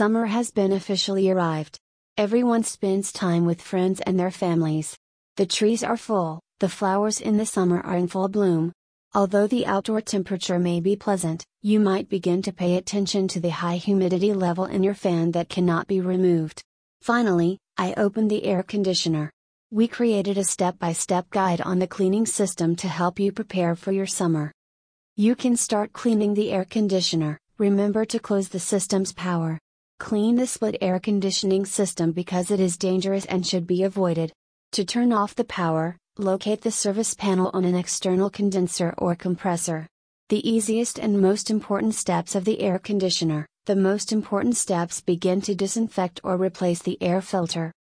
Summer has been officially arrived. Everyone spends time with friends and their families. The trees are full, the flowers in the summer are in full bloom. Although the outdoor temperature may be pleasant, you might begin to pay attention to the high humidity level in your fan that cannot be removed. Finally, I opened the air conditioner. We created a step by step guide on the cleaning system to help you prepare for your summer. You can start cleaning the air conditioner, remember to close the system's power. Clean the split air conditioning system because it is dangerous and should be avoided. To turn off the power, locate the service panel on an external condenser or compressor. The easiest and most important steps of the air conditioner. The most important steps begin to disinfect or replace the air filter.